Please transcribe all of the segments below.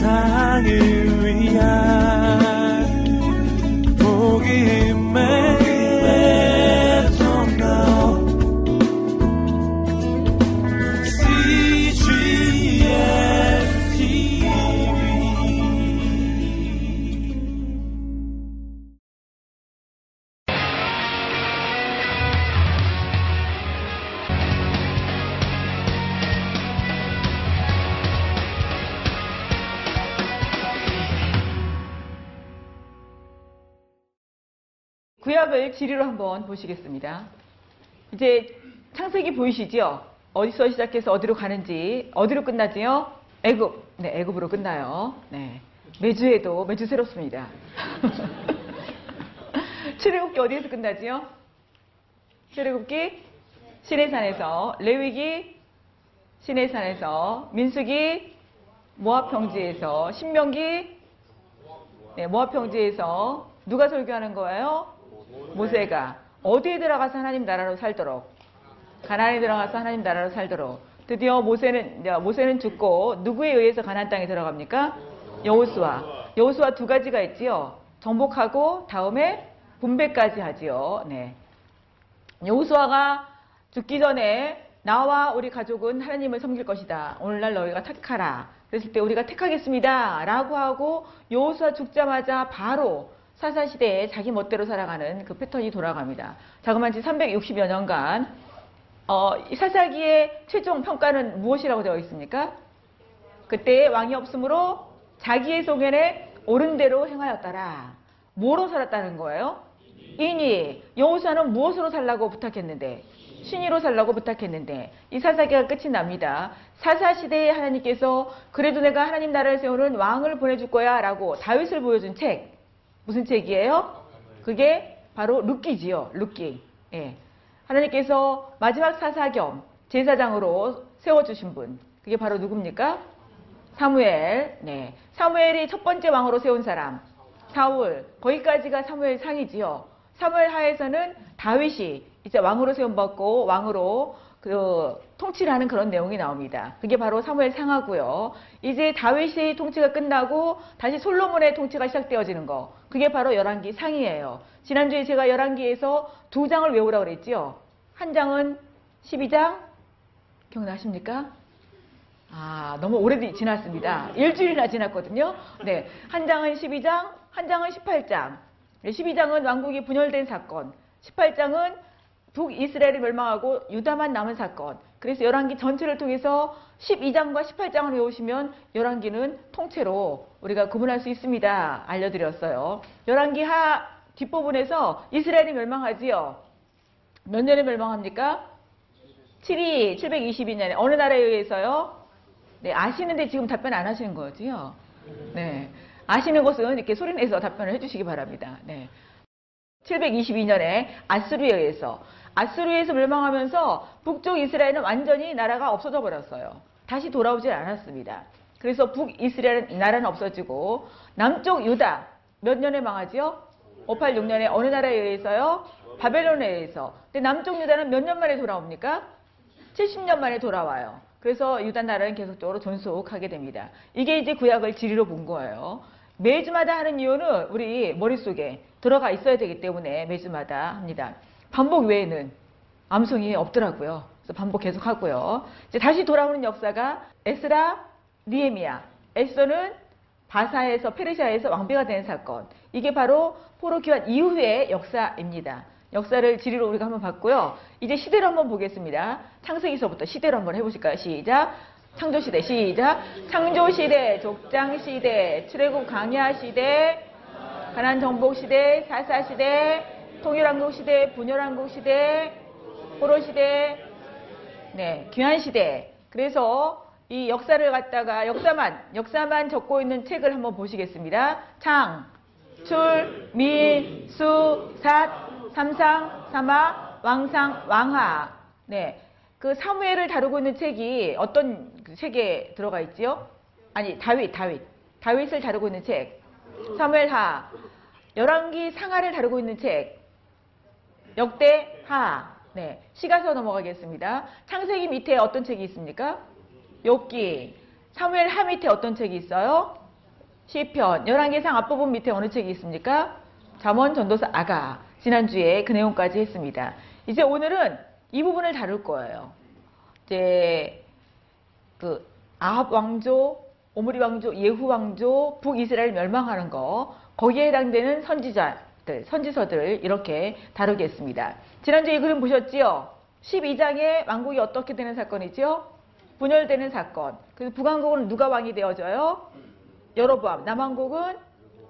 세상을 위한 지리로 한번 보시겠습니다. 이제 창세기 보이시죠? 어디서 시작해서 어디로 가는지, 어디로 끝나지요? 애굽. 네, 애굽으로 끝나요. 네. 매주에도 매주 새롭습니다. 출애굽기 어디에서 끝나지요? 출애굽기 시내산에서 레위기 시내산에서 민수기 모압 평지에서 신명기 네, 모압 평지에서 누가 설교하는 거예요? 모세가 어디에 들어가서 하나님 나라로 살도록 가나안에 들어가서 하나님 나라로 살도록 드디어 모세는 모세는 죽고 누구에 의해서 가나안 땅에 들어갑니까? 여호수아. 여호수아 두 가지가 있지요. 정복하고 다음에 분배까지 하지요. 네. 여호수아가 죽기 전에 나와 우리 가족은 하나님을 섬길 것이다. 오늘날 너희가 택하라. 그랬을 때 우리가 택하겠습니다. 라고 하고 여호수아 죽자마자 바로 사사시대에 자기 멋대로 살아가는 그 패턴이 돌아갑니다. 자그마치 360여 년간 어, 사사기의 최종 평가는 무엇이라고 되어 있습니까? 그때 왕이 없으므로 자기의 소견에 옳은 대로 행하였더라. 뭐로 살았다는 거예요? 인이 여호수아는 무엇으로 살라고 부탁했는데 신의로 살라고 부탁했는데 이 사사기가 끝이 납니다. 사사 시대에 하나님께서 그래도 내가 하나님 나라를 세우는 왕을 보내줄 거야 라고 다윗을 보여준 책 무슨 책이에요? 그게 바로 룻기지요. 룻기. 예. 하나님께서 마지막 사사겸 제사장으로 세워주신 분. 그게 바로 누굽니까? 사무엘. 네. 사무엘이 첫 번째 왕으로 세운 사람. 사울. 거기까지가 사무엘 상이지요. 사무엘 하에서는 다윗이 이제 왕으로 세움받고 왕으로 그 통치를 하는 그런 내용이 나옵니다. 그게 바로 사무엘 상하고요. 이제 다윗의 통치가 끝나고 다시 솔로몬의 통치가 시작되어지는 거. 그게 바로 열왕기 상이에요. 지난주에 제가 열왕기에서 두 장을 외우라고 그랬지요. 한 장은 12장 기억나십니까? 아, 너무 오래 지났습니다. 일주일이나 지났거든요. 네. 한 장은 12장, 한 장은 18장. 12장은 왕국이 분열된 사건. 18장은 북이스라엘이 멸망하고 유다만 남은 사건. 그래서 열왕기 전체를 통해서 12장과 18장을 외우시면 열왕기는 통째로 우리가 구분할 수 있습니다. 알려드렸어요. 열왕기 하 뒷부분에서 이스라엘이 멸망하지요. 몇 년에 멸망합니까? 7이 722년에 어느 나라에 의해서요? 네, 아시는데 지금 답변 안 하시는 거지요? 네. 아시는 것은 이렇게 소리 내서 답변을 해 주시기 바랍니다. 네. 722년에 아스루에 의해서 아스루에서 멸망하면서 북쪽 이스라엘은 완전히 나라가 없어져 버렸어요. 다시 돌아오질 않았습니다. 그래서 북이스라엘 나라는 없어지고 남쪽 유다 몇 년에 망하지요? 586년에 어느 나라에 의해서요? 바벨론에 의해서. 근데 남쪽 유다는 몇 년 만에 돌아옵니까? 70년 만에 돌아와요. 그래서 유다 나라는 계속적으로 존속하게 됩니다. 이게 이제 구약을 지리로 본 거예요. 매주마다 하는 이유는 우리 머릿속에 들어가 있어야 되기 때문에 매주마다 합니다. 반복 외에는 암송이 없더라고요. 그래서 반복 계속 하고요. 이제 다시 돌아오는 역사가 에스라, 니에미야. 에스더는 바사에서 페르시아에서 왕비가 된 사건. 이게 바로 포로 교환 이후의 역사입니다. 역사를 지리로 우리가 한번 봤고요. 이제 시대를 한번 보겠습니다. 창세기서부터 시대를 한번 해보실까요? 시작. 창조시대 시작. 창조시대, 족장시대, 출애굽 강야시대, 가난 정복시대, 사사시대, 통일한국 시대, 분열한국 시대, 포로 시대, 네, 귀한 시대. 그래서 이 역사를 갖다가 역사만 역사만 적고 있는 책을 한번 보시겠습니다. 창, 출, 민, 수, 삿, 삼상, 사마, 왕상, 왕하. 네. 그 사무엘을 다루고 있는 책이 어떤 그 책에 들어가 있지요? 아니, 다윗, 다윗. 다윗을 다루고 있는 책. 사무엘하. 열왕기 상하를 다루고 있는 책. 역대 하. 네. 시가서 넘어가겠습니다. 창세기 밑에 어떤 책이 있습니까? 욥기. 사무엘 하 밑에 어떤 책이 있어요? 시편, 열왕기상 앞부분 밑에 어느 책이 있습니까? 잠언, 전도서, 아가. 지난주에 그 내용까지 했습니다. 이제 오늘은 이 부분을 다룰 거예요. 이제 그 아합 왕조, 오므리 왕조, 예후 왕조, 북이스라엘 멸망하는 거 거기에 해당되는 선지자들, 선지서들을 이렇게 다루겠습니다. 지난주에 이 그림 보셨지요? 12장에 왕국이 어떻게 되는 사건이죠? 분열되는 사건. 그래서 북왕국은 누가 왕이 되어져요? 여로보암. 남왕국은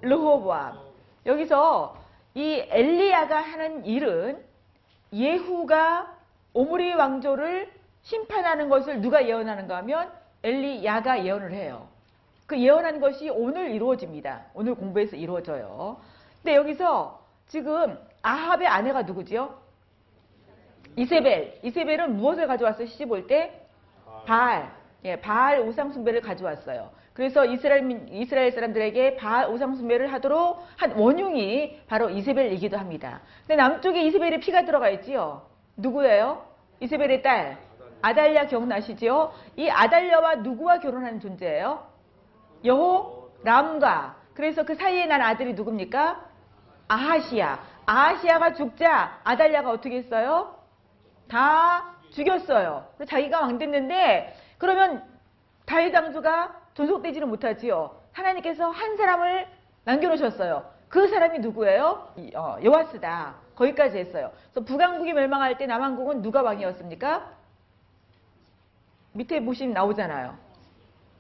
르호보암. 여기서 이 엘리야가 하는 일은 예후가 오므리 왕조를 심판하는 것을 누가 예언하는가 하면 엘리야가 예언을 해요. 그 예언한 것이 오늘 이루어집니다. 오늘 공부에서 이루어져요. 근데 여기서 지금 아합의 아내가 누구지요? 이세벨. 이세벨은 무엇을 가져왔어요? 시집 올 때? 바알. 예, 바알 우상 숭배를 가져왔어요. 그래서 이스라엘, 민- 이스라엘 사람들에게 바알 우상 숭배를 하도록 한 원흉이 바로 이세벨이기도 합니다. 근데 남쪽에 이세벨의 피가 들어가 있지요. 누구예요? 이세벨의 딸. 아달랴 기억나시지요? 이 아달랴와 누구와 결혼하는 존재예요? 여호 람과. 그래서 그 사이에 난 아들이 누굽니까? 아하시아. 아하시아가 죽자 아달랴가 어떻게 했어요? 다 죽였어요. 자기가 왕 됐는데 그러면 다윗 왕조가 존속되지는 못하지요. 하나님께서 한 사람을 남겨놓으셨어요. 그 사람이 누구예요? 이, 어, 요아스다. 거기까지 했어요. 그래서 북왕국이 멸망할 때 남왕국은 누가 왕이었습니까? 밑에 보시면 나오잖아요.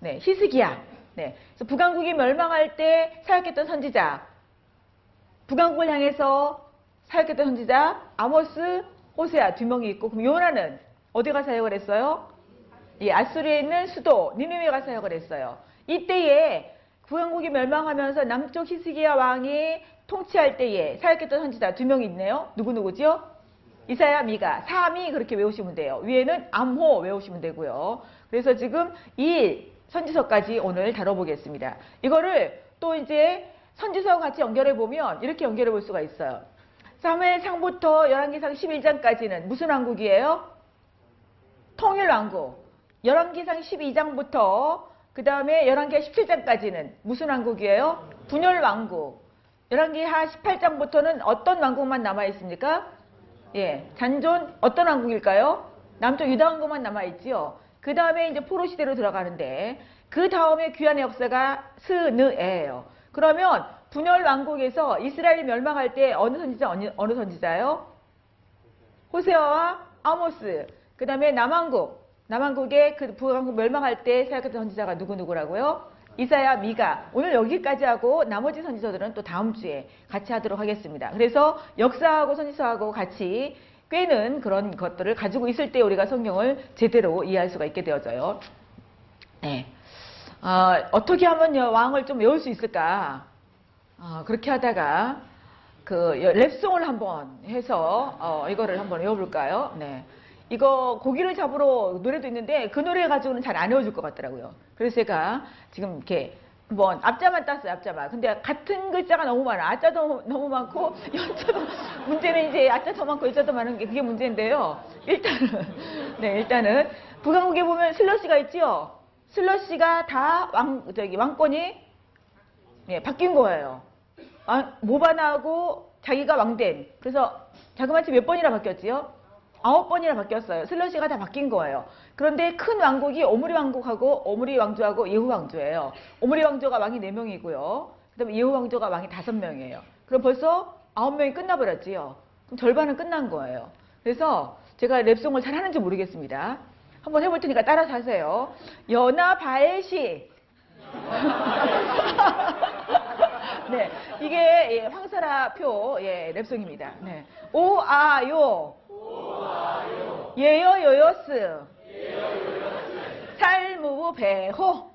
네, 히스기야. 네, 그래서 북왕국이 멸망할 때 사역했던 선지자, 북왕국을 향해서 사역했던 선지자 아모스, 호세아 두 명이 있고 그럼 요나는 어디 가 사역을 했어요? 이 아수리에 있는 수도 니느웨가 사역을 했어요. 이때에 북왕국이 멸망하면서 남쪽 히스기야 왕이 통치할 때에 사역했던 선지자 두 명이 있네요. 누구 누구지요? 이사야, 미가, 3이 그렇게 외우시면 돼요. 위에는 암호 외우시면 되고요. 그래서 지금 이 선지서까지 오늘 다뤄보겠습니다. 이거를 또 이제 선지서와 같이 연결해 보면 이렇게 연결해 볼 수가 있어요. 사무엘상부터 열왕기상 11장까지는 무슨 왕국이에요? 통일왕국. 열왕기상 12장부터 그 다음에 열왕기하 17장까지는 무슨 왕국이에요? 분열왕국. 열왕기하 18장부터는 어떤 왕국만 남아 있습니까? 예, 잔존 어떤 왕국일까요? 남쪽 유다 왕국만 남아 있지요. 그 다음에 이제 포로 시대로 들어가는데 그 다음에 귀환의 역사가 스느에예요. 그러면 분열 왕국에서 이스라엘이 멸망할 때 어느 선지자 어느, 선지자요? 호세아와 아모스. 그 다음에 남왕국. 남왕국의 그 북왕국 멸망할 때 사역했던 선지자가 누구누구라고요? 이사야, 미가. 오늘 여기까지 하고 나머지 선지서들은 또 다음 주에 같이 하도록 하겠습니다. 그래서 역사하고 선지서하고 같이 꿰는 그런 것들을 가지고 있을 때 우리가 성경을 제대로 이해할 수가 있게 되어져요. 네. 어, 어떻게 하면 왕을 좀 외울 수 있을까? 어, 그렇게 하다가 그 랩송을 한번 해서 어, 이거를 한번 외워볼까요? 네. 이거 고기를 잡으러 노래도 있는데 그 노래 가지고는 잘 안 외워줄 것 같더라고요. 그래서 제가 지금 이렇게 한번 앞자만 땄어요, 앞자만. 근데 같은 글자가 너무 많아. 아자도 너무 많고 연자도 문제는 이제 아자 더 많고 여자도 많은 게 그게 문제인데요. 일단은 네, 일단은 북한국에 보면 슬러시가 있죠. 슬러시가 다 왕 저기 왕권이 예, 바뀐 거예요. 왕, 모바나하고 자기가 왕된. 그래서 자그마치 몇 번이나 바뀌었지요? 아홉 번이나 바뀌었어요. 슬러시가 다 바뀐 거예요. 그런데 큰 왕국이 오므리 왕국하고 오므리 왕조하고 예후 왕조예요. 오므리 왕조가 왕이 네명이고요 그 다음에 예후 왕조가 왕이 다섯 명이에요 그럼 벌써 아홉 명이 끝나버렸지요. 그럼 절반은 끝난 거예요. 그래서 제가 랩송을 잘 하는지 모르겠습니다. 한번 해볼 테니까 따라서 하세요. 연하 바엘시. 네, 이게 예, 황사라 표 예, 랩송입니다. 네. 오아요. 예여 요요스. 살무부 배호.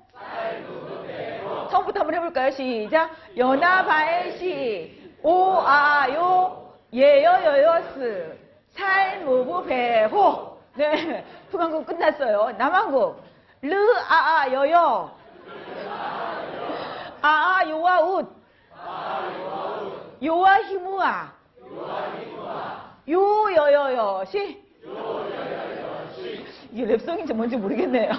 처음부터 한번 해볼까요? 시작. 연하바엘시. 오아요. 예여 요요스. 살무부 배호. 네. 북한국 끝났어요. 남한국. 르 아아 여여. 아아 요아 웃. 요아 히무아. 요 여여여 시. 이게 랩송인지 뭔지 모르겠네요.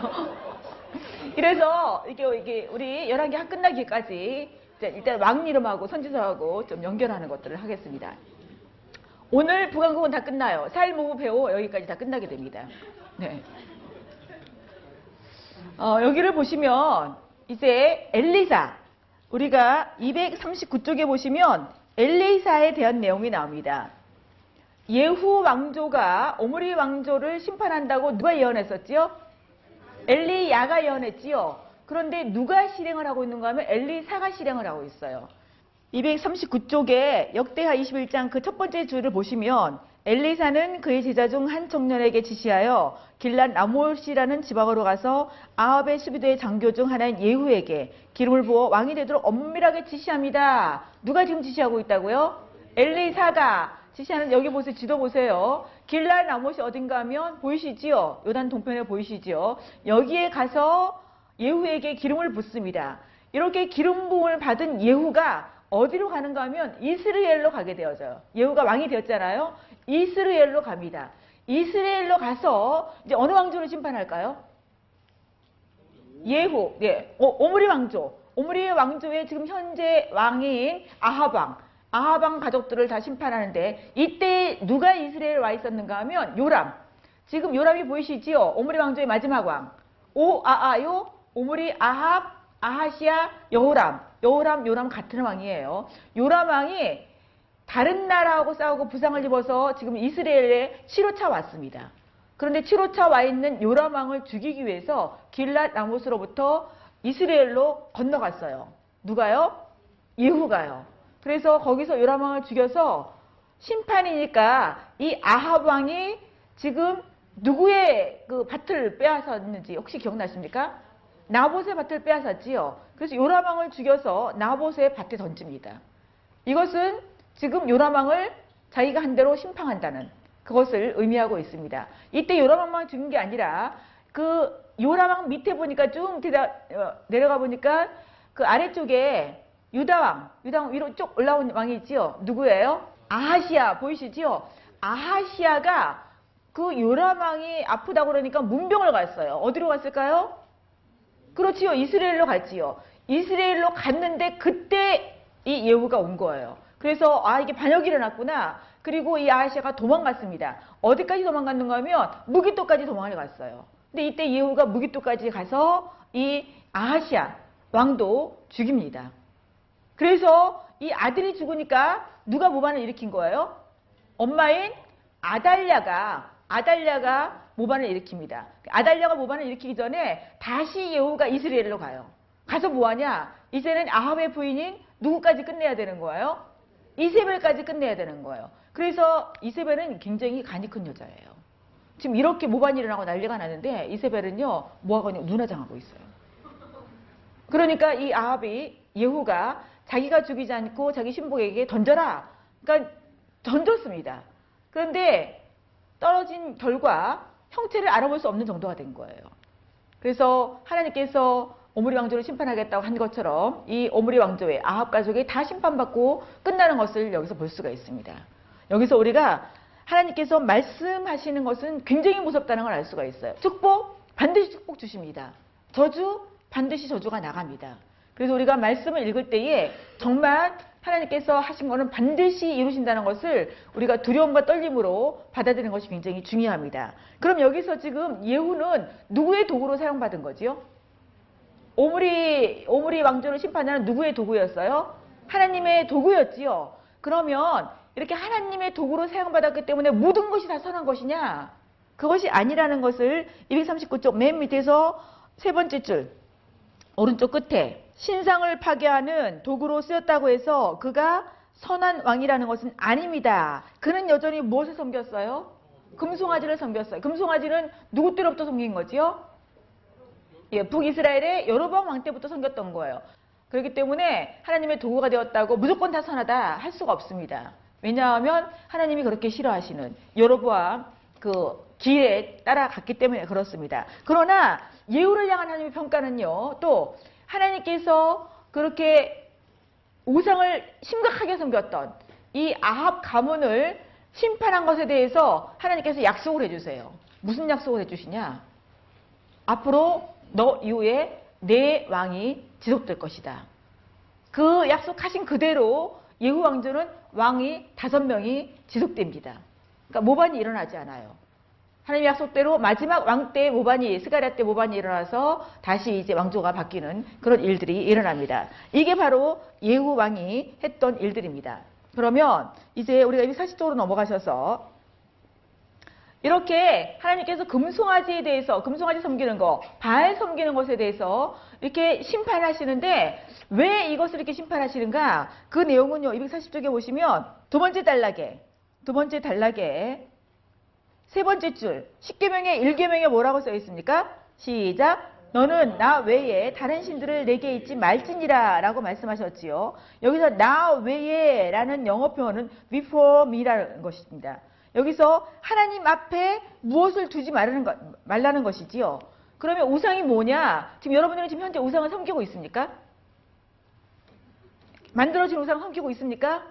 이래서 이게 이게 우리 11개 학 끝나기까지 일단 왕 이름하고 선지서하고 좀 연결하는 것들을 하겠습니다. 오늘 부강국은 다 끝나요. 사일모브 배우 여기까지 다 끝나게 됩니다. 네. 어, 여기를 보시면 이제 엘리사 우리가 239쪽에 보시면 엘리사에 대한 내용이 나옵니다. 예후 왕조가 오므리 왕조를 심판한다고 누가 예언했었지요? 엘리야가 예언했지요. 그런데 누가 실행을 하고 있는가 하면 엘리사가 실행을 하고 있어요. 239쪽에 역대하 21장 그 첫 번째 줄을 보시면 엘리사는 그의 제자 중 한 청년에게 지시하여 길란 나몰시라는 지방으로 가서 아합의 수비대의 장교 중 하나인 예후에게 기름을 부어 왕이 되도록 엄밀하게 지시합니다. 누가 지금 지시하고 있다고요? 엘리사가 지시하는 여기 보세요. 지도 보세요. 길란 나몰시 어딘가 하면 보이시지요? 요단 동편에 보이시지요? 여기에 가서 예후에게 기름을 붓습니다. 이렇게 기름 부음을 받은 예후가 어디로 가는가 하면 이스라엘로 가게 되어져요. 예후가 왕이 되었잖아요. 이스라엘로 갑니다. 이스라엘로 가서 이제 어느 왕조를 심판할까요? 예후, 예, 오, 오므리 왕조. 오므리 왕조의 지금 현재 왕인 아하방, 아하방 가족들을 다 심판하는데 이때 누가 이스라엘 와 있었는가 하면 요람. 지금 요람이 보이시지요? 오므리 왕조의 마지막 왕. 오아아요, 오므리 아합, 아하시아, 여호람. 여호람, 요람 같은 왕이에요. 요람 왕이 다른 나라하고 싸우고 부상을 입어서 지금 이스라엘에 7호차 왔습니다. 그런데 7호차 와 있는 요람 왕을 죽이기 위해서 길랏 나못으로부터 이스라엘로 건너갔어요. 누가요? 예후가요. 그래서 거기서 요람 왕을 죽여서 심판이니까 이 아합 왕이 지금 누구의 그 밭을 빼앗았는지 혹시 기억나십니까? 나봇의 밭을 빼앗았지요. 그래서 요람왕을 죽여서 나봇의 밭에 던집니다. 이것은 지금 요람왕을 자기가 한 대로 심판한다는 그것을 의미하고 있습니다. 이때 요람왕만 죽인 게 아니라 그 요람왕 밑에 보니까 쭉 어, 내려가 보니까 그 아래쪽에 유다왕, 유다왕 위로 쭉 올라온 왕이 있지요. 누구예요? 아하시아 보이시지요? 아하시아가 그 요람왕이 아프다고 그러니까 문병을 갔어요. 어디로 갔을까요? 그렇지요. 이스라엘로 갔지요. 이스라엘로 갔는데 그때 이 예후가 온 거예요. 그래서 아 이게 반역이 일어났구나. 그리고 이 아하시아가 도망갔습니다. 어디까지 도망갔는가 하면 무기토까지 도망을 갔어요. 근데 이때 예후가 무기토까지 가서 이 아하시아 왕도 죽입니다. 그래서 이 아들이 죽으니까 누가 모반을 일으킨 거예요? 엄마인 아달랴가 아달랴가 모반을 일으킵니다. 아달랴가 모반을 일으키기 전에 다시 예후가 이스라엘로 가요. 가서 뭐하냐? 이제는 아합의 부인인 누구까지 끝내야 되는 거예요? 이세벨까지 끝내야 되는 거예요. 그래서 이세벨은 굉장히 간이 큰 여자예요. 지금 이렇게 모반이 일어나고 난리가 나는데 이세벨은요 뭐하고 눈화장하고 있어요. 그러니까 이 아합이 예후가 자기가 죽이지 않고 자기 신복에게 던져라. 그러니까 던졌습니다. 그런데 떨어진 결과 형체를 알아볼 수 없는 정도가 된 거예요. 그래서 하나님께서 오므리 왕조를 심판하겠다고 한 것처럼 이 오므리 왕조의 아합 가족이 다 심판받고 끝나는 것을 여기서 볼 수가 있습니다. 여기서 우리가 하나님께서 말씀하시는 것은 굉장히 무섭다는 걸 알 수가 있어요. 축복 반드시 축복 주십니다. 저주 반드시 저주가 나갑니다. 그래서 우리가 말씀을 읽을 때에 정말 하나님께서 하신 것은 반드시 이루신다는 것을 우리가 두려움과 떨림으로 받아들이는 것이 굉장히 중요합니다. 그럼 여기서 지금 예후는 누구의 도구로 사용받은 거지요? 오므리 오므리 왕조를 심판하는 누구의 도구였어요? 하나님의 도구였지요. 그러면 이렇게 하나님의 도구로 사용받았기 때문에 모든 것이 다 선한 것이냐? 그것이 아니라는 것을 239쪽 맨 밑에서 세 번째 줄 오른쪽 끝에 신상을 파괴하는 도구로 쓰였다고 해서 그가 선한 왕이라는 것은 아닙니다. 그는 여전히 무엇을 섬겼어요? 금송아지를 섬겼어요. 금송아지는 누구 때로부터 섬긴 거지요? 예, 북이스라엘의 여로보암 왕 때부터 섬겼던 거예요. 그렇기 때문에 하나님의 도구가 되었다고 무조건 다 선하다 할 수가 없습니다. 왜냐하면 하나님이 그렇게 싫어하시는 여로보암 그 길에 따라갔기 때문에 그렇습니다. 그러나 예후를 향한 하나님의 평가는요. 또 하나님께서 그렇게 우상을 심각하게 섬겼던 이 아합 가문을 심판한 것에 대해서 하나님께서 약속을 해주세요. 무슨 약속을 해주시냐? 앞으로 너 이후에 내 왕이 지속될 것이다. 그 약속하신 그대로 예후 왕조는 왕이 다섯 명이 지속됩니다. 그러니까 모반이 일어나지 않아요. 하나님 약속대로 마지막 왕 때 모반이 스가랴 때 모반이 일어나서 다시 이제 왕조가 바뀌는 그런 일들이 일어납니다. 이게 바로 예후 왕이 했던 일들입니다. 그러면 이제 우리가 240쪽으로 넘어가셔서 이렇게 하나님께서 금송아지에 대해서 금송아지 섬기는 거, 발 섬기는 것에 대해서 이렇게 심판하시는데 왜 이것을 이렇게 심판하시는가? 그 내용은요. 240쪽에 보시면 두 번째 단락에 두 번째 단락에 세 번째 줄 10계명의 1계명에 뭐라고 써 있습니까? 시작. 너는 나 외에 다른 신들을 내게 잊지 말지니라 라고 말씀하셨지요. 여기서 나 외에 라는 영어 표현은 before me라는 것입니다. 여기서 하나님 앞에 무엇을 두지 말라는, 것, 말라는 것이지요. 그러면 우상이 뭐냐? 지금 여러분들은 지금 현재 우상을 섬기고 있습니까? 만들어진 우상을 섬기고 있습니까?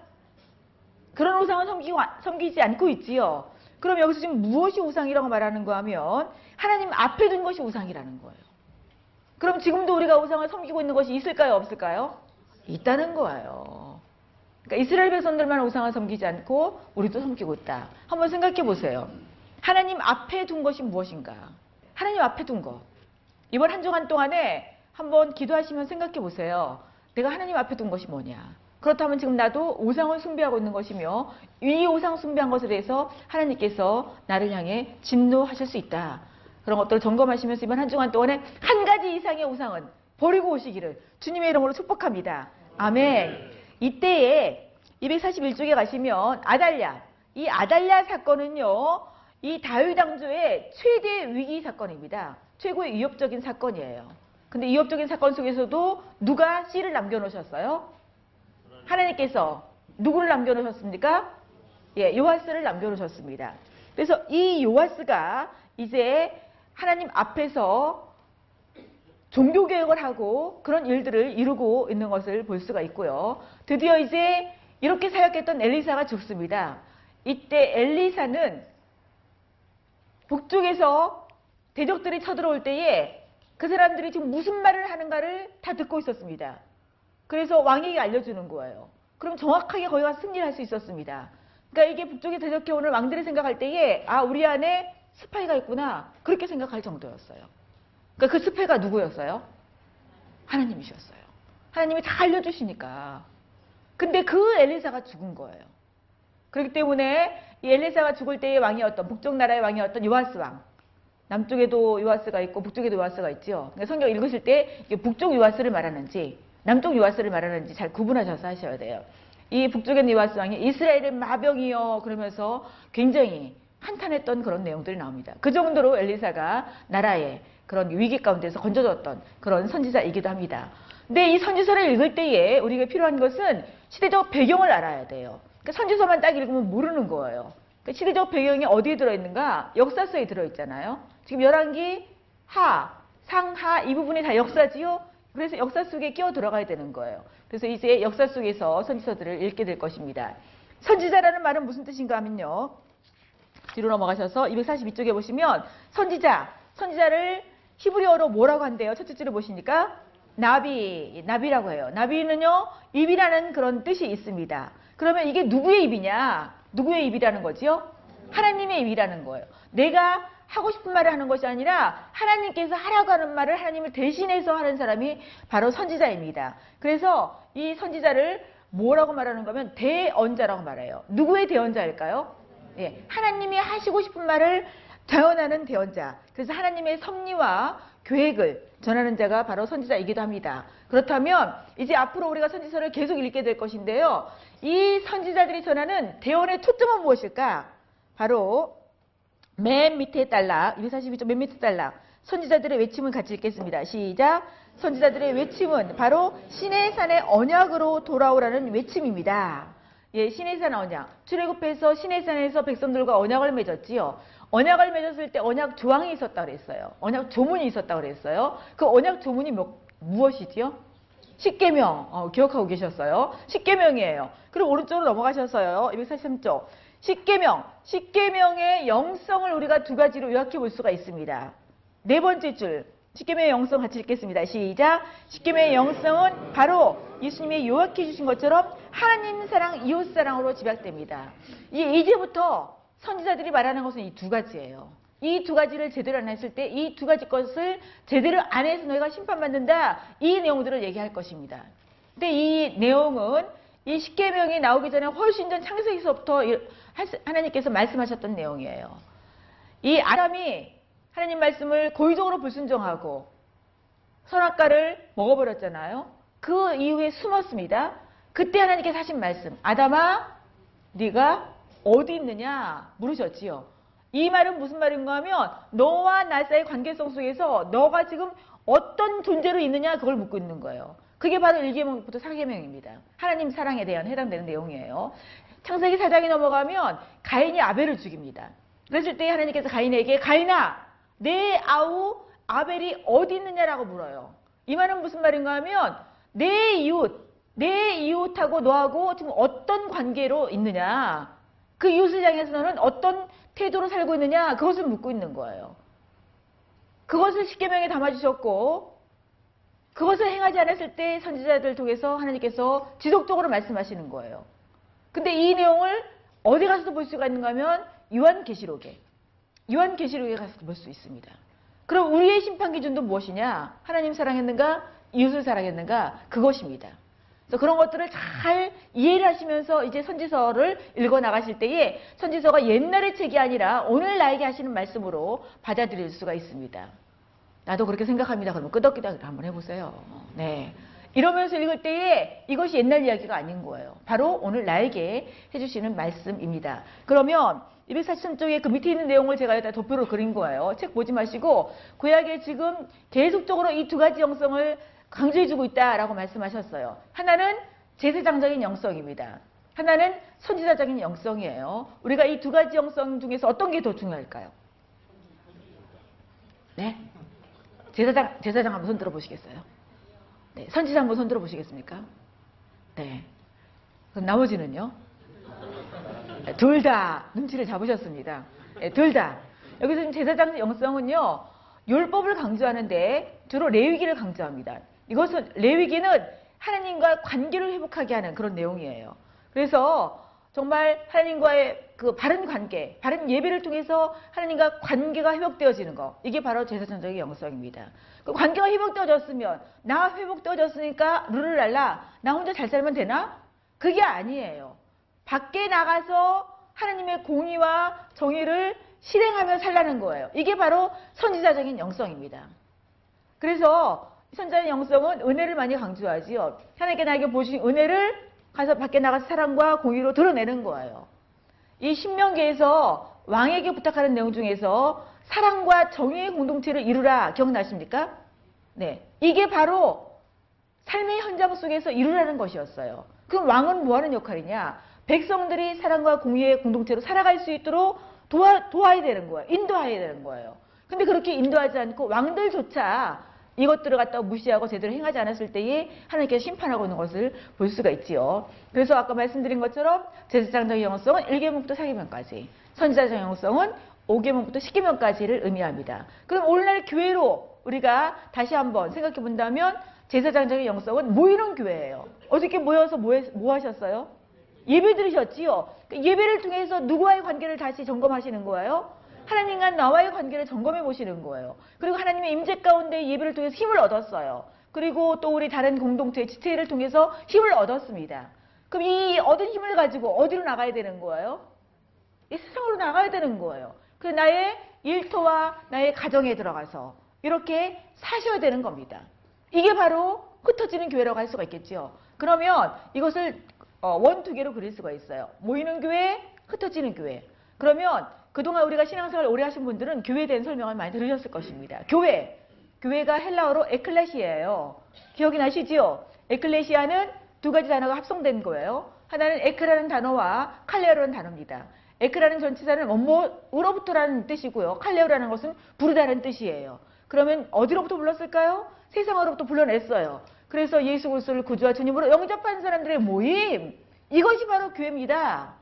그런 우상을 섬기고, 섬기지 않고 있지요. 그럼 여기서 지금 무엇이 우상이라고 말하는 거 하면 하나님 앞에 둔 것이 우상이라는 거예요. 그럼 지금도 우리가 우상을 섬기고 있는 것이 있을까요? 없을까요? 있다는 거예요. 그러니까 이스라엘 백성들만 우상을 섬기지 않고 우리도 섬기고 있다. 한번 생각해 보세요. 하나님 앞에 둔 것이 무엇인가? 하나님 앞에 둔 것. 이번 한 주간 동안에 한번 기도하시면 생각해 보세요. 내가 하나님 앞에 둔 것이 뭐냐? 그렇다면 지금 나도 우상을 숭배하고 있는 것이며 이 우상 숭배한 것에 대해서 하나님께서 나를 향해 진노하실 수 있다. 그런 것들을 점검하시면서 이번 한 주간 동안에 한 가지 이상의 우상은 버리고 오시기를 주님의 이름으로 축복합니다. 아멘. 이때에 241쪽에 가시면 아달랴, 이 아달랴 사건은요, 이 다윗 왕조의 최대 위기 사건입니다. 최고의 위협적인 사건이에요. 근데 위협적인 사건 속에서도 누가 씨를 남겨놓으셨어요? 하나님께서 누구를 남겨놓으셨습니까? 예, 요하스를 남겨놓으셨습니다. 그래서 이 요하스가 이제 하나님 앞에서 종교개혁을 하고 그런 일들을 이루고 있는 것을 볼 수가 있고요. 드디어 이제 이렇게 사역했던 엘리사가 죽습니다. 이때 엘리사는 북쪽에서 대적들이 쳐들어올 때에 그 사람들이 지금 무슨 말을 하는가를 다 듣고 있었습니다. 그래서 왕에게 알려주는 거예요. 그럼 정확하게 거기가 승리를 할 수 있었습니다. 그러니까 이게 북쪽에 대적해 오는 왕들이 생각할 때에 아 우리 안에 스파이가 있구나 그렇게 생각할 정도였어요. 그러니까 그 스파이가 누구였어요? 하나님이셨어요. 하나님이 다 알려주시니까. 근데 그 엘리사가 죽은 거예요. 그렇기 때문에 이 엘리사가 죽을 때의 왕이었던 북쪽 나라의 왕이었던 요아스 왕. 남쪽에도 요아스가 있고 북쪽에도 요아스가 있죠. 그러니까 성경 읽으실 때 북쪽 요아스를 말하는지 남쪽 요하스를 말하는지 잘 구분하셔서 하셔야 돼요. 이 북쪽의 요하스 왕이 이스라엘의 마병이요 그러면서 굉장히 한탄했던 그런 내용들이 나옵니다. 그 정도로 엘리사가 나라의 그런 위기 가운데서 건져줬던 그런 선지자이기도 합니다. 근데 이 선지서를 읽을 때에 우리가 필요한 것은 시대적 배경을 알아야 돼요. 그러니까 선지서만 딱 읽으면 모르는 거예요. 그러니까 시대적 배경이 어디에 들어있는가? 역사서에 들어있잖아요. 지금 열왕기 하, 상하 이 부분이 다 역사지요. 그래서 역사 속에 끼어 들어가야 되는 거예요. 그래서 이제 역사 속에서 선지서들을 읽게 될 것입니다. 선지자라는 말은 무슨 뜻인가 하면요. 뒤로 넘어가셔서 242쪽에 보시면 선지자, 선지자를 히브리어로 뭐라고 한대요? 첫째 줄을 보시니까 나비, 나비라고 해요. 나비는요, 입이라는 그런 뜻이 있습니다. 그러면 이게 누구의 입이냐? 누구의 입이라는 거지요? 하나님의 입이라는 거예요. 내가 하고 싶은 말을 하는 것이 아니라 하나님께서 하라고 하는 말을 하나님을 대신해서 하는 사람이 바로 선지자입니다. 그래서 이 선지자를 뭐라고 말하는 거면 대언자라고 말해요. 누구의 대언자일까요? 예, 하나님이 하시고 싶은 말을 자연하는 대언자. 그래서 하나님의 섭리와 계획을 전하는 자가 바로 선지자이기도 합니다. 그렇다면 이제 앞으로 우리가 선지서를 계속 읽게 될 것인데요. 이 선지자들이 전하는 대언의 초점은 무엇일까? 바로 맨 밑에 달락, 242쪽 맨 밑에 달락. 선지자들의 외침은 같이 읽겠습니다. 시작. 선지자들의 외침은 바로 신의 산의 언약으로 돌아오라는 외침입니다. 예, 신의 산 언약. 출애굽해서 신의 산에서 백성들과 언약을 맺었지요. 언약을 맺었을 때 언약 조항이 있었다 그랬어요. 언약 조문이 있었다 그랬어요. 그 언약 조문이 뭐, 무엇이지요? 십계명 어, 기억하고 계셨어요. 십계명이에요. 그리고 오른쪽으로 넘어가셨어요. 243쪽. 십계명, 십계명의 영성을 우리가 두 가지로 요약해 볼 수가 있습니다. 네 번째 줄, 십계명의 영성 같이 읽겠습니다. 시작. 십계명의 영성은 바로 예수님이 요약해 주신 것처럼 하나님 사랑, 이웃 사랑으로 집약됩니다. 이 이제부터 선지자들이 말하는 것은 이 두 가지예요. 이 두 가지를 제대로 안 했을 때 이 두 가지 것을 제대로 안 해서 너희가 심판받는다. 이 내용들을 얘기할 것입니다. 근데 이 내용은 이 십계명이 나오기 전에 훨씬 전 창세기서부터 하나님께서 말씀하셨던 내용이에요. 이 아담이 하나님 말씀을 고의적으로 불순종하고 선악과를 먹어버렸잖아요. 그 이후에 숨었습니다. 그때 하나님께서 하신 말씀, 아담아, 네가 어디 있느냐 물으셨지요. 이 말은 무슨 말인가 하면 너와 나 사이의 관계성 속에서 너가 지금 어떤 존재로 있느냐 그걸 묻고 있는 거예요. 그게 바로 1계명부터 4계명입니다. 하나님 사랑에 대한 해당되는 내용이에요. 창세기 4장이 넘어가면 가인이 아벨을 죽입니다. 그랬을 때 하나님께서 가인에게 가인아 내 아우 아벨이 어디 있느냐라고 물어요. 이 말은 무슨 말인가 하면 내 이웃 내 이웃하고 너하고 지금 어떤 관계로 있느냐 그 이웃을 향해서 너는 어떤 태도로 살고 있느냐 그것을 묻고 있는 거예요. 그것을 십계명에 담아주셨고 그것을 행하지 않았을 때 선지자들 통해서 하나님께서 지속적으로 말씀하시는 거예요. 근데 이 내용을 어디 가서도 볼 수가 있는가 하면 요한계시록에 요한계시록에 가서 볼수 있습니다. 그럼 우리의 심판 기준도 무엇이냐? 하나님 사랑했는가? 이웃을 사랑했는가? 그것입니다. 그래서 그런 것들을 잘 이해를 하시면서 이제 선지서를 읽어 나가실 때에 선지서가 옛날의 책이 아니라 오늘 나에게 하시는 말씀으로 받아들일 수가 있습니다. 나도 그렇게 생각합니다. 그러면 끄덕끄덕 한번 해보세요. 네. 이러면서 읽을 때에 이것이 옛날 이야기가 아닌 거예요. 바로 오늘 나에게 해주시는 말씀입니다. 그러면 243쪽에 그 밑에 있는 내용을 제가 여기다 도표로 그린 거예요. 책 보지 마시고 구약에 지금 계속적으로 이 두 가지 영성을 강조해주고 있다라고 말씀하셨어요. 하나는 제사장적인 영성입니다. 하나는 선지자적인 영성이에요. 우리가 이 두 가지 영성 중에서 어떤 게 더 중요할까요? 네? 제사장, 제사장 한번 손 들어보시겠어요? 네. 선지자 한번 손 들어 보시겠습니까? 네. 그럼 나머지는요? 네, 둘다 눈치를 잡으셨습니다. 네, 둘 다. 여기서 제사장 영성은요, 율법을 강조하는데 주로 레위기를 강조합니다. 이것은 레위기는 하나님과 관계를 회복하게 하는 그런 내용이에요. 그래서 정말 하나님과의 그 바른 관계, 바른 예배를 통해서 하나님과 관계가 회복되어지는 것. 이게 바로 제사장적인 영성입니다. 그 관계가 회복되어졌으면 나 회복되어졌으니까 르르랄라 나 혼자 잘 살면 되나? 그게 아니에요. 밖에 나가서 하나님의 공의와 정의를 실행하며 살라는 거예요. 이게 바로 선지자적인 영성입니다. 그래서 선지자의 영성은 은혜를 많이 강조하지요. 하나님께 나에게 보신 은혜를 가서 밖에 나가서 사랑과 공의로 드러내는 거예요. 이 신명기에서 왕에게 부탁하는 내용 중에서 사랑과 정의의 공동체를 이루라 기억나십니까? 네. 이게 바로 삶의 현장 속에서 이루라는 것이었어요. 그럼 왕은 뭐 하는 역할이냐? 백성들이 사랑과 공의의 공동체로 살아갈 수 있도록 도와, 도와야 되는 거예요. 인도해야 되는 거예요. 근데 그렇게 인도하지 않고 왕들조차 이것들을 갖다가 무시하고 제대로 행하지 않았을 때에 하나님께서 심판하고 있는 것을 볼 수가 있지요. 그래서 아까 말씀드린 것처럼 제사장적 영성은 1계명부터 4계명까지 선지자적 영성은 5계명부터 10계명까지를 의미합니다. 그럼 오늘날 교회로 우리가 다시 한번 생각해 본다면 제사장적인 영성은 모이는 교회예요. 어저께 모여서 뭐, 뭐 하셨어요? 예배 드리셨지요? 그 예배를 통해서 누구와의 관계를 다시 점검하시는 거예요? 하나님과 나와의 관계를 점검해 보시는 거예요. 그리고 하나님의 임재 가운데 예배를 통해서 힘을 얻었어요. 그리고 또 우리 다른 공동체 지체를 통해서 힘을 얻었습니다. 그럼 이 얻은 힘을 가지고 어디로 나가야 되는 거예요? 이 세상으로 나가야 되는 거예요. 그 나의 일터와 나의 가정에 들어가서 이렇게 사셔야 되는 겁니다. 이게 바로 흩어지는 교회라고 할 수가 있겠죠. 그러면 이것을 어, 원두 개로 그릴 수가 있어요. 모이는 교회, 흩어지는 교회. 그러면 그동안 우리가 신앙생활 오래 하신 분들은 교회에 대한 설명을 많이 들으셨을 것입니다. 교회. 교회가 헬라어로 에클레시아예요. 기억이 나시지요? 에클레시아는 두 가지 단어가 합성된 거예요. 하나는 에크라는 단어와 칼레오라는 단어입니다. 에크라는 전치사는 뭐뭐로부터라는 뜻이고요. 칼레오라는 것은 부르다는 뜻이에요. 그러면 어디로부터 불렀을까요? 세상으로부터 불러냈어요. 그래서 예수 그리스도를 구주와 주님으로 영접한 사람들의 모임 이것이 바로 교회입니다.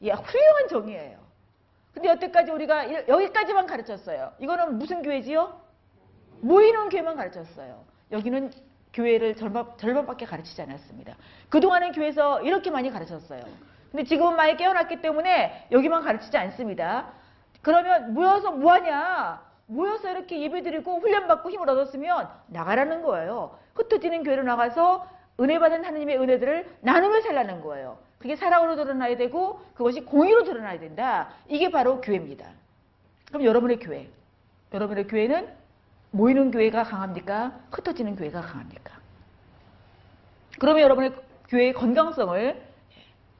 예, 훌륭한 정의예요. 근데 여태까지 우리가 여기까지만 가르쳤어요. 이거는 무슨 교회지요? 모이는 교회만 가르쳤어요. 여기는 교회를 절반, 절반밖에 가르치지 않았습니다. 그동안은 교회에서 이렇게 많이 가르쳤어요. 근데 지금은 많이 깨어났기 때문에 여기만 가르치지 않습니다. 그러면 모여서 뭐하냐? 모여서 이렇게 예배드리고 훈련받고 힘을 얻었으면 나가라는 거예요. 흩어지는 교회로 나가서 은혜 받은 하나님의 은혜들을 나누며 살라는 거예요. 그게 사랑으로 드러나야 되고 그것이 공의로 드러나야 된다. 이게 바로 교회입니다. 그럼 여러분의 교회, 여러분의 교회는 모이는 교회가 강합니까? 흩어지는 교회가 강합니까? 그러면 여러분의 교회의 건강성을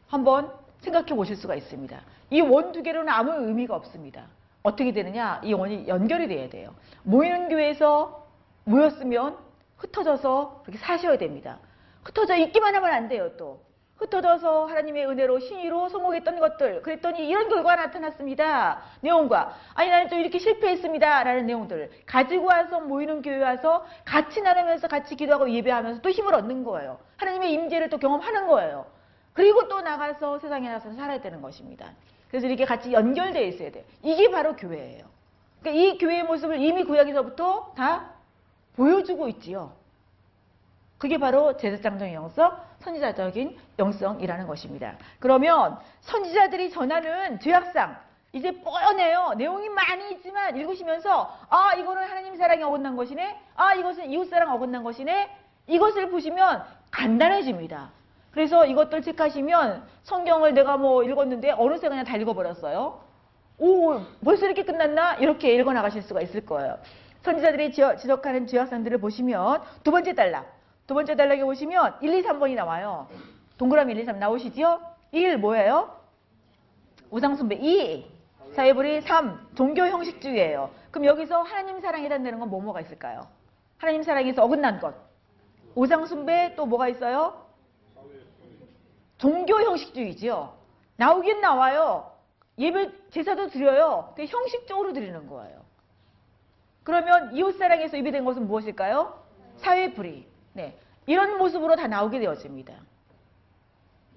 한번 생각해 보실 수가 있습니다. 이 원 두 개로는 아무 의미가 없습니다. 어떻게 되느냐? 이 원이 연결이 돼야 돼요. 모이는 교회에서 모였으면 흩어져서 그렇게 사셔야 됩니다. 흩어져 있기만 하면 안 돼요, 또. 흩어져서 하나님의 은혜로 신의로 성공했던 것들 그랬더니 이런 결과가 나타났습니다. 내용과 아니 나는 또 이렇게 실패했습니다. 라는 내용들을 가지고 와서 모이는 교회 와서 같이 나누면서 같이 기도하고 예배하면서 또 힘을 얻는 거예요. 하나님의 임재를 또 경험하는 거예요. 그리고 또 나가서 세상에 나가서 살아야 되는 것입니다. 그래서 이렇게 같이 연결되어 있어야 돼요. 이게 바로 교회예요. 그러니까 이 교회의 모습을 이미 구약에서부터 다 보여주고 있지요. 그게 바로 제사장적인 영성, 선지자적인 영성이라는 것입니다. 그러면 선지자들이 전하는 죄악상 이제 뻔해요. 내용이 많이 있지만 읽으시면서 아 이거는 하나님 사랑이 어긋난 것이네. 아 이것은 이웃 사랑 어긋난 것이네. 이것을 보시면 간단해집니다. 그래서 이것들 체크하시면 성경을 내가 뭐 읽었는데 어느새 그냥 다 읽어버렸어요. 오 벌써 이렇게 끝났나? 이렇게 읽어 나가실 수가 있을 거예요. 선지자들이 지적하는 죄악상들을 보시면 두 번째 단락 두 번째 단락에 보시면 1, 2, 3번이 나와요. 동그라미 1, 2, 3 나오시죠? 1 뭐예요? 우상숭배 2 사회불이 3 종교 형식주의예요. 그럼 여기서 하나님 사랑에 해당되는 건 뭐뭐가 있을까요? 하나님 사랑에서 어긋난 것. 우상숭배 또 뭐가 있어요? 종교 형식주의지요. 나오긴 나와요. 예배 제사도 드려요. 근데 형식적으로 드리는 거예요. 그러면 이웃 사랑에서 예배된 것은 무엇일까요? 사회불이. 네. 이런 모습으로 다 나오게 되어집니다.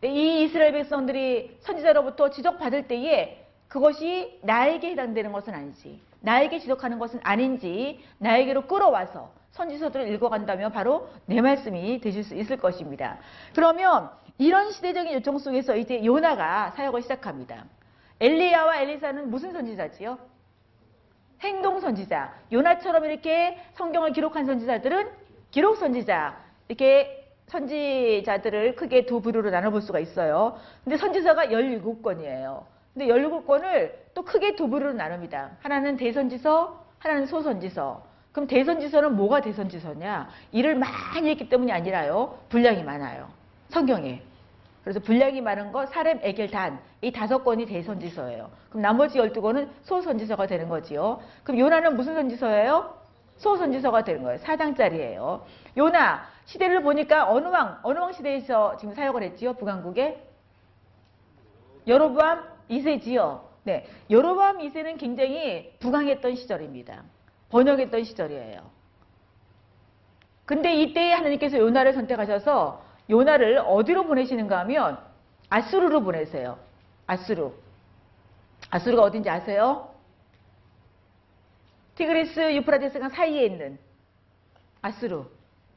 네, 이 이스라엘 백성들이 선지자로부터 지적받을 때에 그것이 나에게 해당되는 것은 아니지, 나에게 지적하는 것은 아닌지 나에게로 끌어와서 선지서들을 읽어간다면 바로 내 말씀이 되실 수 있을 것입니다. 그러면 이런 시대적인 요청 속에서 이제 요나가 사역을 시작합니다. 엘리야와 엘리사는 무슨 선지자지요? 행동 선지자. 요나처럼 이렇게 성경을 기록한 선지자들은 기록 선지자. 이렇게 선지자들을 크게 두 부류로 나눠볼 수가 있어요. 근데 선지서가 17권이에요. 근데 17권을 또 크게 두 부류로 나눕니다. 하나는 대선지서, 하나는 소선지서. 그럼 대선지서는 뭐가 대선지서냐? 일을 많이 했기 때문이 아니라요. 분량이 많아요. 성경에. 그래서 분량이 많은 거 사렘, 에겔, 단. 이 다섯 권이 대선지서예요. 그럼 나머지 12권은 소선지서가 되는 거지요. 그럼 요나는 무슨 선지서예요? 소선지서가 되는 거예요. 4장짜리예요. 요나 시대를 보니까 어느 왕, 어느 왕 시대에서 지금 사역을 했지요? 북왕국에? 여로보암 2세지요. 네. 여로보암 2세는 굉장히 부강했던 시절입니다. 번역했던 시절이에요. 근데 이때 하나님께서 요나를 선택하셔서 요나를 어디로 보내시는가 하면 아수르로 보내세요. 아수르. 아수르가 어딘지 아세요? 티그리스 유프라데스강 사이에 있는 아수르.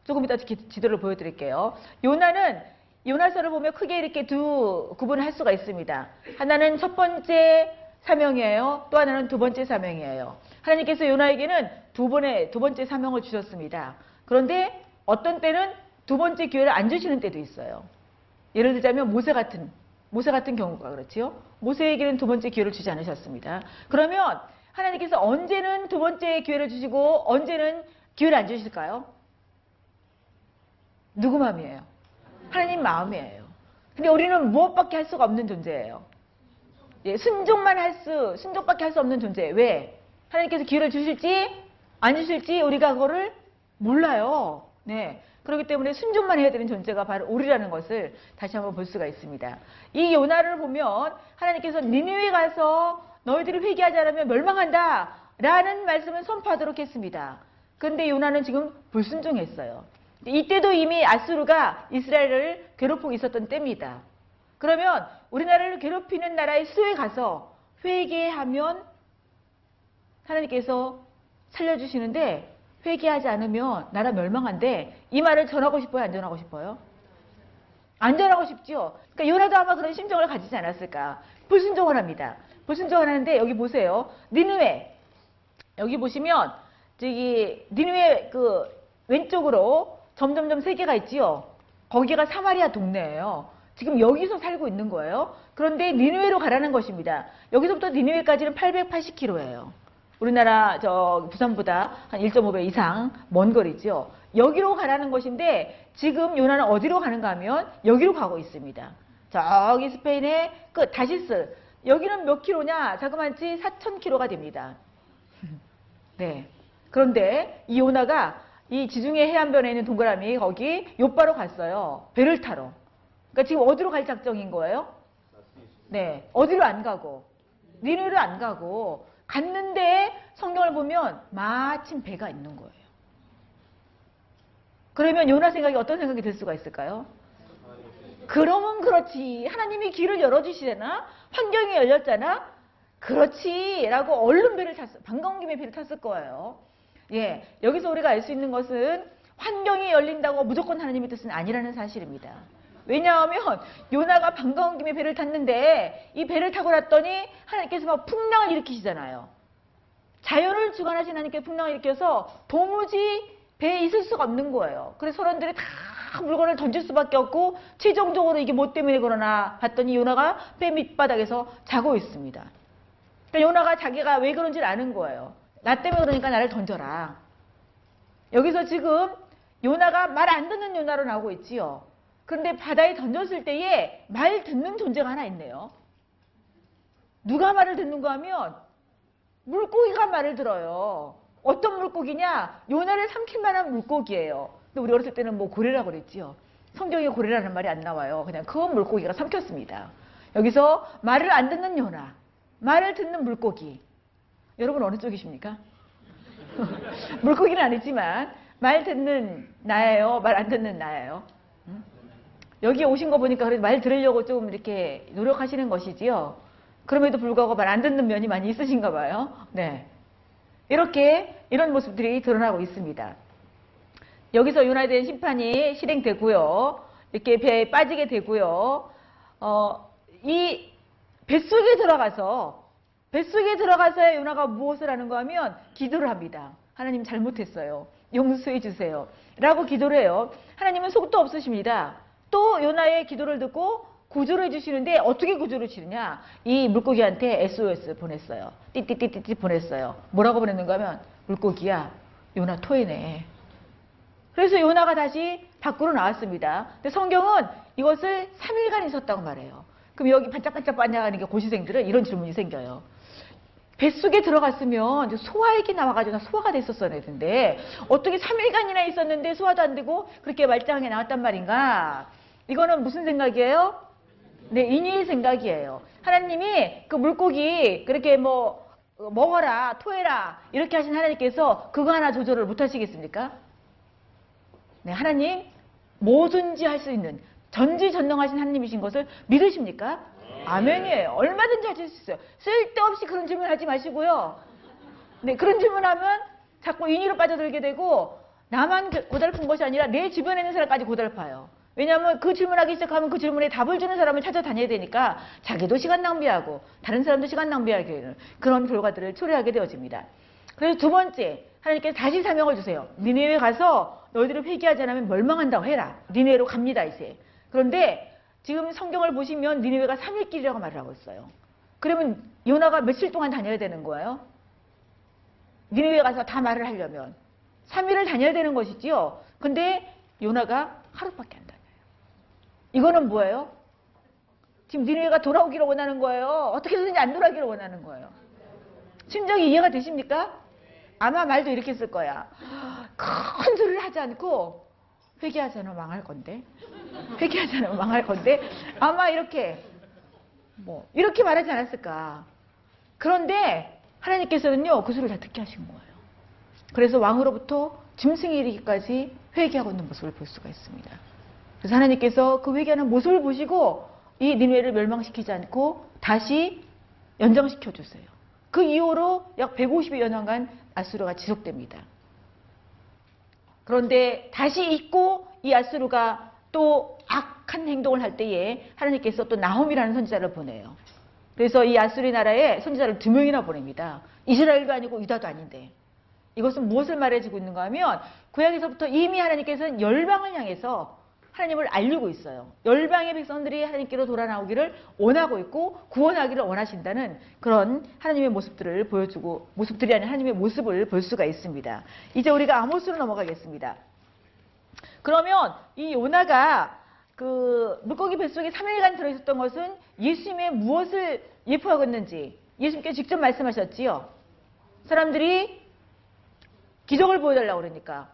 조금 이따 지도를 보여드릴게요. 요나는 요나서를 보면 크게 이렇게 두 구분을 할 수가 있습니다. 하나는 첫 번째 사명이에요. 또 하나는 두 번째 사명이에요. 하나님께서 요나에게는 두 번의 두 번째 사명을 주셨습니다. 그런데 어떤 때는 두 번째 기회를 안 주시는 때도 있어요. 예를 들자면 모세 같은 모세 같은 경우가 그렇지요. 모세에게는 두 번째 기회를 주지 않으셨습니다. 그러면 하나님께서 언제는 두 번째 기회를 주시고 언제는 기회를 안 주실까요? 누구 마음이에요? 하나님 마음이에요. 근데 우리는 무엇밖에 할 수가 없는 존재예요. 예, 순종만 할 수, 순종밖에 할 수 없는 존재예요. 왜? 하나님께서 기회를 주실지 안 주실지 우리가 그거를 몰라요. 네. 그렇기 때문에 순종만 해야 되는 존재가 바로 우리라는 것을 다시 한번 볼 수가 있습니다. 이 요나를 보면 하나님께서 니느웨 가서 너희들이 회개하지 않으면 멸망한다 라는 말씀을 선포하도록 했습니다. 그런데 요나는 지금 불순종했어요. 이때도 이미 아수르가 이스라엘을 괴롭히고 있었던 때입니다. 그러면 우리나라를 괴롭히는 나라의 수에 가서 회개하면 하나님께서 살려주시는데 회개하지 않으면 나라 멸망한데 이 말을 전하고 싶어요? 안 전하고 싶어요? 안 전하고 싶죠? 그러니까 요나도 아마 그런 심정을 가지지 않았을까. 불순종을 합니다. 불순종을 하는데 여기 보세요. 니느웨. 여기 보시면 저기 니느웨 그 왼쪽으로 점점점 세 개가 있지요. 거기가 사마리아 동네예요. 지금 여기서 살고 있는 거예요. 그런데 니느웨로 가라는 것입니다. 여기서부터 니느웨까지는 880km예요. 우리나라 저 부산보다 한 1.5배 이상 먼 거리죠. 여기로 가라는 것인데 지금 요나는 어디로 가는가 하면 여기로 가고 있습니다. 저기 스페인의 그 다시스 여기는 몇 킬로냐? 자그만치 4,000킬로가 됩니다. 네. 그런데 이 요나가 이 지중해 해안변에 있는 동그라미 거기 요바로 갔어요. 배를 타러. 그러니까 지금 어디로 갈 작정인 거예요? 네. 어디로 안 가고 니누를 안 가고 갔는데 성경을 보면 마침 배가 있는 거예요. 그러면 요나 생각이 어떤 생각이 들 수가 있을까요? 그러면 그렇지. 하나님이 길을 열어주시잖아? 환경이 열렸잖아? 그렇지. 라고 얼른 배를 탔어. 반가운 김에 배를 탔을 거예요. 예. 여기서 우리가 알 수 있는 것은 환경이 열린다고 무조건 하나님의 뜻은 아니라는 사실입니다. 왜냐하면 요나가 반가운 김에 배를 탔는데 이 배를 타고 났더니 하나님께서 막 풍랑을 일으키시잖아요. 자연을 주관하신 하나님께 풍랑을 일으켜서 도무지 배에 있을 수가 없는 거예요. 그래서 사람들이 다 물건을 던질 수밖에 없고 최종적으로 이게 뭐 때문에 그러나 봤더니 요나가 배 밑바닥에서 자고 있습니다. 그러니까 요나가 자기가 왜 그런지를 아는 거예요. 나 때문에 그러니까 나를 던져라. 여기서 지금 요나가 말 안 듣는 요나로 나오고 있지요. 그런데 바다에 던졌을 때에 말 듣는 존재가 하나 있네요. 누가 말을 듣는가 하면 물고기가 말을 들어요. 어떤 물고기냐? 요나를 삼킬 만한 물고기예요. 근데 우리 어렸을 때는 뭐 고래라고 그랬지요. 성경에 고래라는 말이 안 나와요. 그냥 그 물고기가 삼켰습니다. 여기서 말을 안 듣는 요나, 말을 듣는 물고기. 여러분 어느 쪽이십니까? 물고기는 아니지만 말 듣는 나예요, 말 안 듣는 나예요. 응? 여기 오신 거 보니까 그래도 말 들으려고 좀 이렇게 노력하시는 것이지요. 그럼에도 불구하고 말 안 듣는 면이 많이 있으신가 봐요. 네. 이렇게 이런 모습들이 드러나고 있습니다. 여기서 대한 심판이 실행되고요. 이렇게 배에 빠지게 되고요. 어, 이 뱃속에 들어가서 뱃속에 들어가서 요나가 무엇을 하는가 하면 기도를 합니다. 하나님 잘못했어요. 용서해 주세요. 라고 기도를 해요. 하나님은 속도 없으십니다. 또 요나의 기도를 듣고 구조를 해주시는데 어떻게 구조를 치느냐? 이 물고기한테 SOS 보냈어요. 띠띠띠띠띠 보냈어요. 뭐라고 보냈는가 하면 물고기야 요나 토해내. 그래서 요나가 다시 밖으로 나왔습니다. 근데 성경은 이것을 3일간 있었다고 말해요. 그럼 여기 반짝반짝 반짝하는 게 고시생들은 이런 질문이 생겨요. 뱃속에 들어갔으면 소화액이 나와가지고 소화가 됐었어야 되는데 어떻게 3일간이나 있었는데 소화도 안 되고 그렇게 말짱하게 나왔단 말인가? 이거는 무슨 생각이에요? 네, 인위의 생각이에요. 하나님이 그 물고기 그렇게 뭐 먹어라, 토해라 이렇게 하신 하나님께서 그거 하나 조절을 못 하시겠습니까? 네, 하나님 뭐든지 할 수 있는 전지전능하신 하나님이신 것을 믿으십니까? 아멘이에요. 얼마든지 하실 수 있어요. 쓸데없이 그런 질문 하지 마시고요. 네, 그런 질문하면 자꾸 인위로 빠져들게 되고 나만 고달픈 것이 아니라 내 주변에 있는 사람까지 고달파요. 왜냐하면 그 질문하기 시작하면 그 질문에 답을 주는 사람을 찾아다녀야 되니까 자기도 시간 낭비하고 다른 사람도 시간 낭비하게 되는 그런 결과들을 초래하게 되어집니다. 그래서 두 번째 하나님께서 다시 사명을 주세요. 니네에 가서 너희들을 회개하지 않으면 멸망한다고 해라. 니네로 갑니다 이제. 그런데 지금 성경을 보시면 니네가 3일길이라고 말을 하고 있어요. 그러면 요나가 며칠 동안 다녀야 되는 거예요? 니네에 가서 다 말을 하려면 3일을 다녀야 되는 것이지요. 근데 요나가 하루밖에 안 다녀요. 이거는 뭐예요? 지금 니네가 돌아오기를 원하는 거예요. 어떻게든지 안 돌아오기를 원하는 거예요. 심정이 이해가 되십니까? 아마 말도 이렇게 쓸 거야. 큰 소리를 하지 않고 회개하지 않으면 망할 건데 회개하지 않으면 망할 건데 아마 이렇게 뭐 이렇게 말하지 않았을까. 그런데 하나님께서는요 그 소리를 다 듣게 하신 거예요. 그래서 왕으로부터 짐승이 이르기까지 회개하고 있는 모습을 볼 수가 있습니다. 그래서 하나님께서 그 회개하는 모습을 보시고 이 니누에를 멸망시키지 않고 다시 연장시켜 주세요. 그 이후로 약 150여 년간 아수르가 지속됩니다. 그런데 다시 잊고 이 아수르가 또 악한 행동을 할 때에 하나님께서 또 나홈이라는 선지자를 보내요. 그래서 이 아수리 나라에 선지자를 두 명이나 보냅니다. 이스라엘도 아니고 유다도 아닌데. 이것은 무엇을 말해주고 있는가 하면 구약에서부터 이미 하나님께서는 열방을 향해서 하나님을 알리고 있어요. 열방의 백성들이 하나님께로 돌아 나오기를 원하고 있고 구원하기를 원하신다는 그런 하나님의 모습들을 보여주고 모습들이 아닌 하나님의 모습을 볼 수가 있습니다. 이제 우리가 아모스로 넘어가겠습니다. 그러면 이 요나가 그 물고기 뱃속에 3일간 들어있었던 것은 예수님의 무엇을 예표하고 있는지 예수님께 직접 말씀하셨지요. 사람들이 기적을 보여달라고 그러니까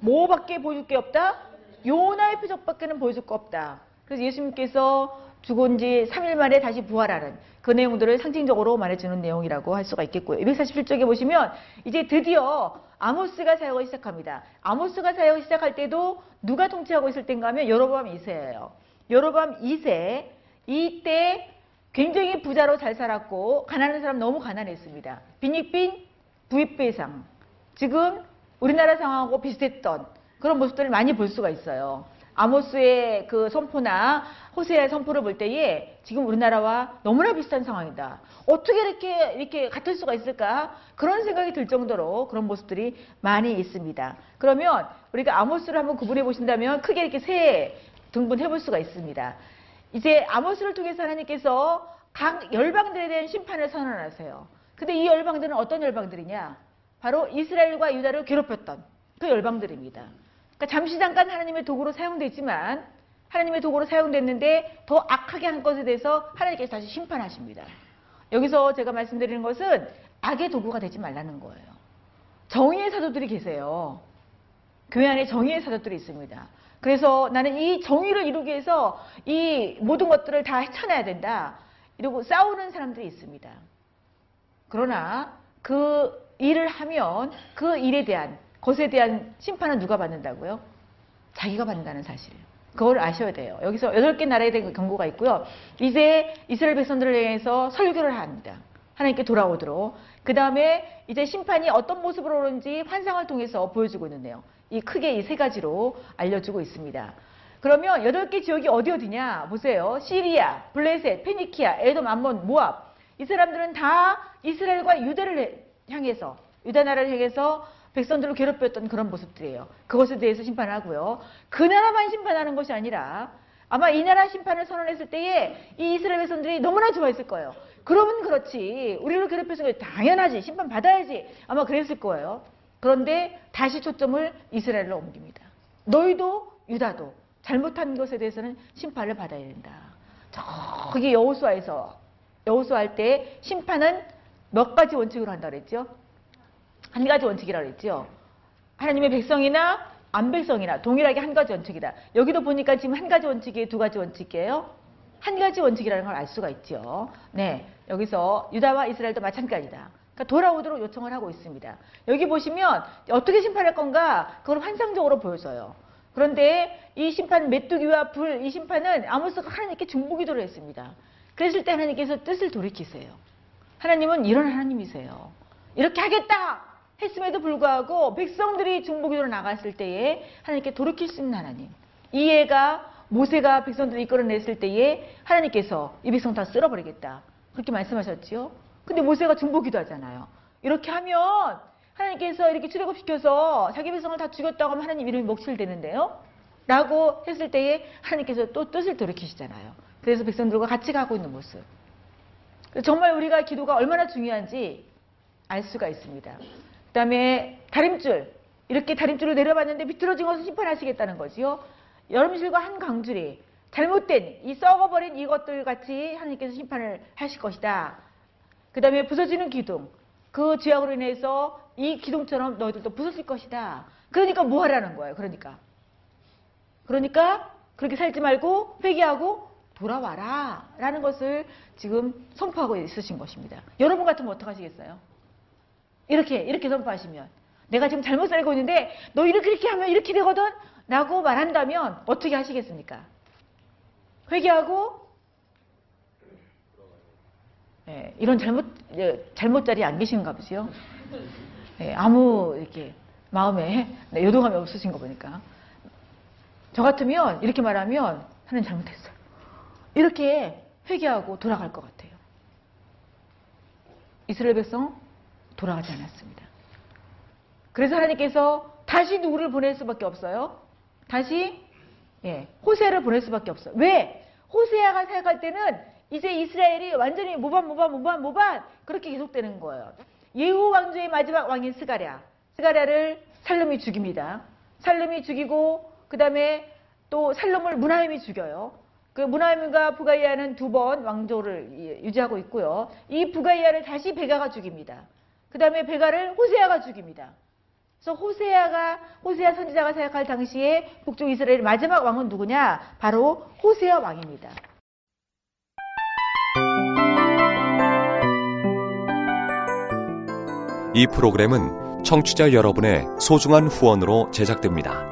뭐밖에 보여줄 게 없다? 요 나의 표적밖에는 보여줄 거 없다. 그래서 예수님께서 죽은 지 3일 만에 다시 부활하는 그 내용들을 상징적으로 말해주는 내용이라고 할 수가 있겠고요. 247쪽에 보시면 이제 드디어 아모스가 사역을 시작합니다. 아모스가 사역을 시작할 때도 누가 통치하고 있을 때인가 하면 여로밤 2세예요. 여로밤 2세 이때 굉장히 부자로 잘 살았고 가난한 사람 너무 가난했습니다. 빈익빈 부익배상 지금 우리나라 상황하고 비슷했던 그런 모습들을 많이 볼 수가 있어요. 아모스의 그 선포나 호세의 선포를 볼 때에 지금 우리나라와 너무나 비슷한 상황이다. 어떻게 이렇게 이렇게 같을 수가 있을까? 그런 생각이 들 정도로 그런 모습들이 많이 있습니다. 그러면 우리가 아모스를 한번 구분해 보신다면 크게 이렇게 세 등분해 볼 수가 있습니다. 이제 아모스를 통해서 하나님께서 각 열방들에 대한 심판을 선언하세요. 근데 이 열방들은 어떤 열방들이냐? 바로 이스라엘과 유다를 괴롭혔던 그 열방들입니다. 그러니까 잠시 잠깐 하나님의 도구로 사용되지만 하나님의 도구로 사용됐는데 더 악하게 한 것에 대해서 하나님께서 다시 심판하십니다. 여기서 제가 말씀드리는 것은 악의 도구가 되지 말라는 거예요. 정의의 사도들이 계세요. 교회 안에 정의의 사도들이 있습니다. 그래서 나는 이 정의를 이루기 위해서 이 모든 것들을 다 헤쳐내야 된다. 이러고 싸우는 사람들이 있습니다. 그러나 그 일을 하면 그 일에 대한 것에 대한 심판은 누가 받는다고요? 자기가 받는다는 사실. 그걸 아셔야 돼요. 여기서 여덟 개 나라에 대한 경고가 있고요. 이제 이스라엘 백성들을 위해서 설교를 합니다. 하나님께 돌아오도록. 그 다음에 이제 심판이 어떤 모습으로 오는지 환상을 통해서 보여주고 있는데요. 이 크게 이 세 가지로 알려주고 있습니다. 그러면 여덟 개 지역이 어디 어디냐? 보세요. 시리아, 블레셋, 페니키아, 에돔, 암몬, 모압. 이 사람들은 다 이스라엘과 유대를 향해서 유다 나라를 향해서 백성들을 괴롭혔던 그런 모습들이에요. 그것에 대해서 심판하고요. 그 나라만 심판하는 것이 아니라 아마 이 나라 심판을 선언했을 때에 이 이스라엘 백성들이 너무나 좋아했을 거예요. 그러면 그렇지. 우리를 괴롭혀서 당연하지. 심판 받아야지. 아마 그랬을 거예요. 그런데 다시 초점을 이스라엘로 옮깁니다. 너희도 유다도 잘못한 것에 대해서는 심판을 받아야 된다. 저기 여호수아에서 여호수아 할 때 심판은 몇 가지 원칙으로 한다 그랬죠? 한 가지 원칙이라고 그랬죠. 하나님의 백성이나 안 백성이나 동일하게 한 가지 원칙이다. 여기도 보니까 지금 한 가지 원칙이 두 가지 원칙이에요. 한 가지 원칙이라는 걸 알 수가 있죠. 네, 여기서 유다와 이스라엘도 마찬가지다. 그러니까 돌아오도록 요청을 하고 있습니다. 여기 보시면 어떻게 심판할 건가 그걸 환상적으로 보여줘요. 그런데 이 심판 메뚜기와 불 이 심판은 아모스가 하나님께 중보기도를 했습니다. 그랬을 때 하나님께서 뜻을 돌이키세요. 하나님은 이런 하나님이세요. 이렇게 하겠다 했음에도 불구하고 백성들이 중보기도로 나갔을 때에 하나님께 돌이킬 수 있는 하나님. 이 애가 모세가 백성들을 이끌어냈을 때에 하나님께서 이 백성 다 쓸어버리겠다. 그렇게 말씀하셨지요. 근데 모세가 중보기도 하잖아요. 이렇게 하면 하나님께서 이렇게 출애굽시켜서 자기 백성을 다 죽였다고 하면 하나님 이름이 목실되는데요. 라고 했을 때에 하나님께서 또 뜻을 돌이키시잖아요. 그래서 백성들과 같이 가고 있는 모습. 정말 우리가 기도가 얼마나 중요한지 알 수가 있습니다. 그 다음에 다림줄. 이렇게 다림줄을 내려봤는데 비틀어진 것을 심판하시겠다는 거지요. 여름실과 한 강줄이 잘못된 이 썩어버린 이것들 같이 하나님께서 심판을 하실 것이다. 그 다음에 부서지는 기둥. 그 죄악으로 인해서 이 기둥처럼 너희들도 부서질 것이다. 그러니까 뭐 하라는 거예요. 그러니까. 그러니까 그렇게 살지 말고 회개하고 돌아와라. 라는 것을 지금 선포하고 있으신 것입니다. 여러분 같으면 어떡하시겠어요? 이렇게, 이렇게 선포하시면. 내가 지금 잘못 살고 있는데 너 이렇게 이렇게 하면 이렇게 되거든? 라고 말한다면 어떻게 하시겠습니까? 회개하고 예, 이런 잘못 예, 잘못 자리에 안 계신가 보지요. 예, 아무 이렇게 마음에 네, 요동함이 없으신 거 보니까. 저 같으면 이렇게 말하면 하나님 잘못했어요. 이렇게 회개하고 돌아갈 것 같아요. 이스라엘 백성 돌아가지 않았습니다. 그래서 하나님께서 다시 누구를 보낼 수밖에 없어요? 다시 예, 호세아를 보낼 수밖에 없어요. 왜? 호세아가 생각할 때는 이제 이스라엘이 완전히 모반 모반 모반 모반 그렇게 계속되는 거예요. 예후 왕조의 마지막 왕인 스가랴. 스가랴를 살름이 죽입니다. 살름이 죽이고 그 다음에 또 살름을 문하임이 죽여요. 그 문하임과 부가이아는 두 번 왕조를 유지하고 있고요. 이 부가이아를 다시 베가가 죽입니다. 그 다음에 베가를 호세아가 죽입니다. 그래서 호세아가 호세아 선지자가 생각할 당시에 북쪽 이스라엘 마지막 왕은 누구냐? 바로 호세아 왕입니다. 이 프로그램은 청취자 여러분의 소중한 후원으로 제작됩니다.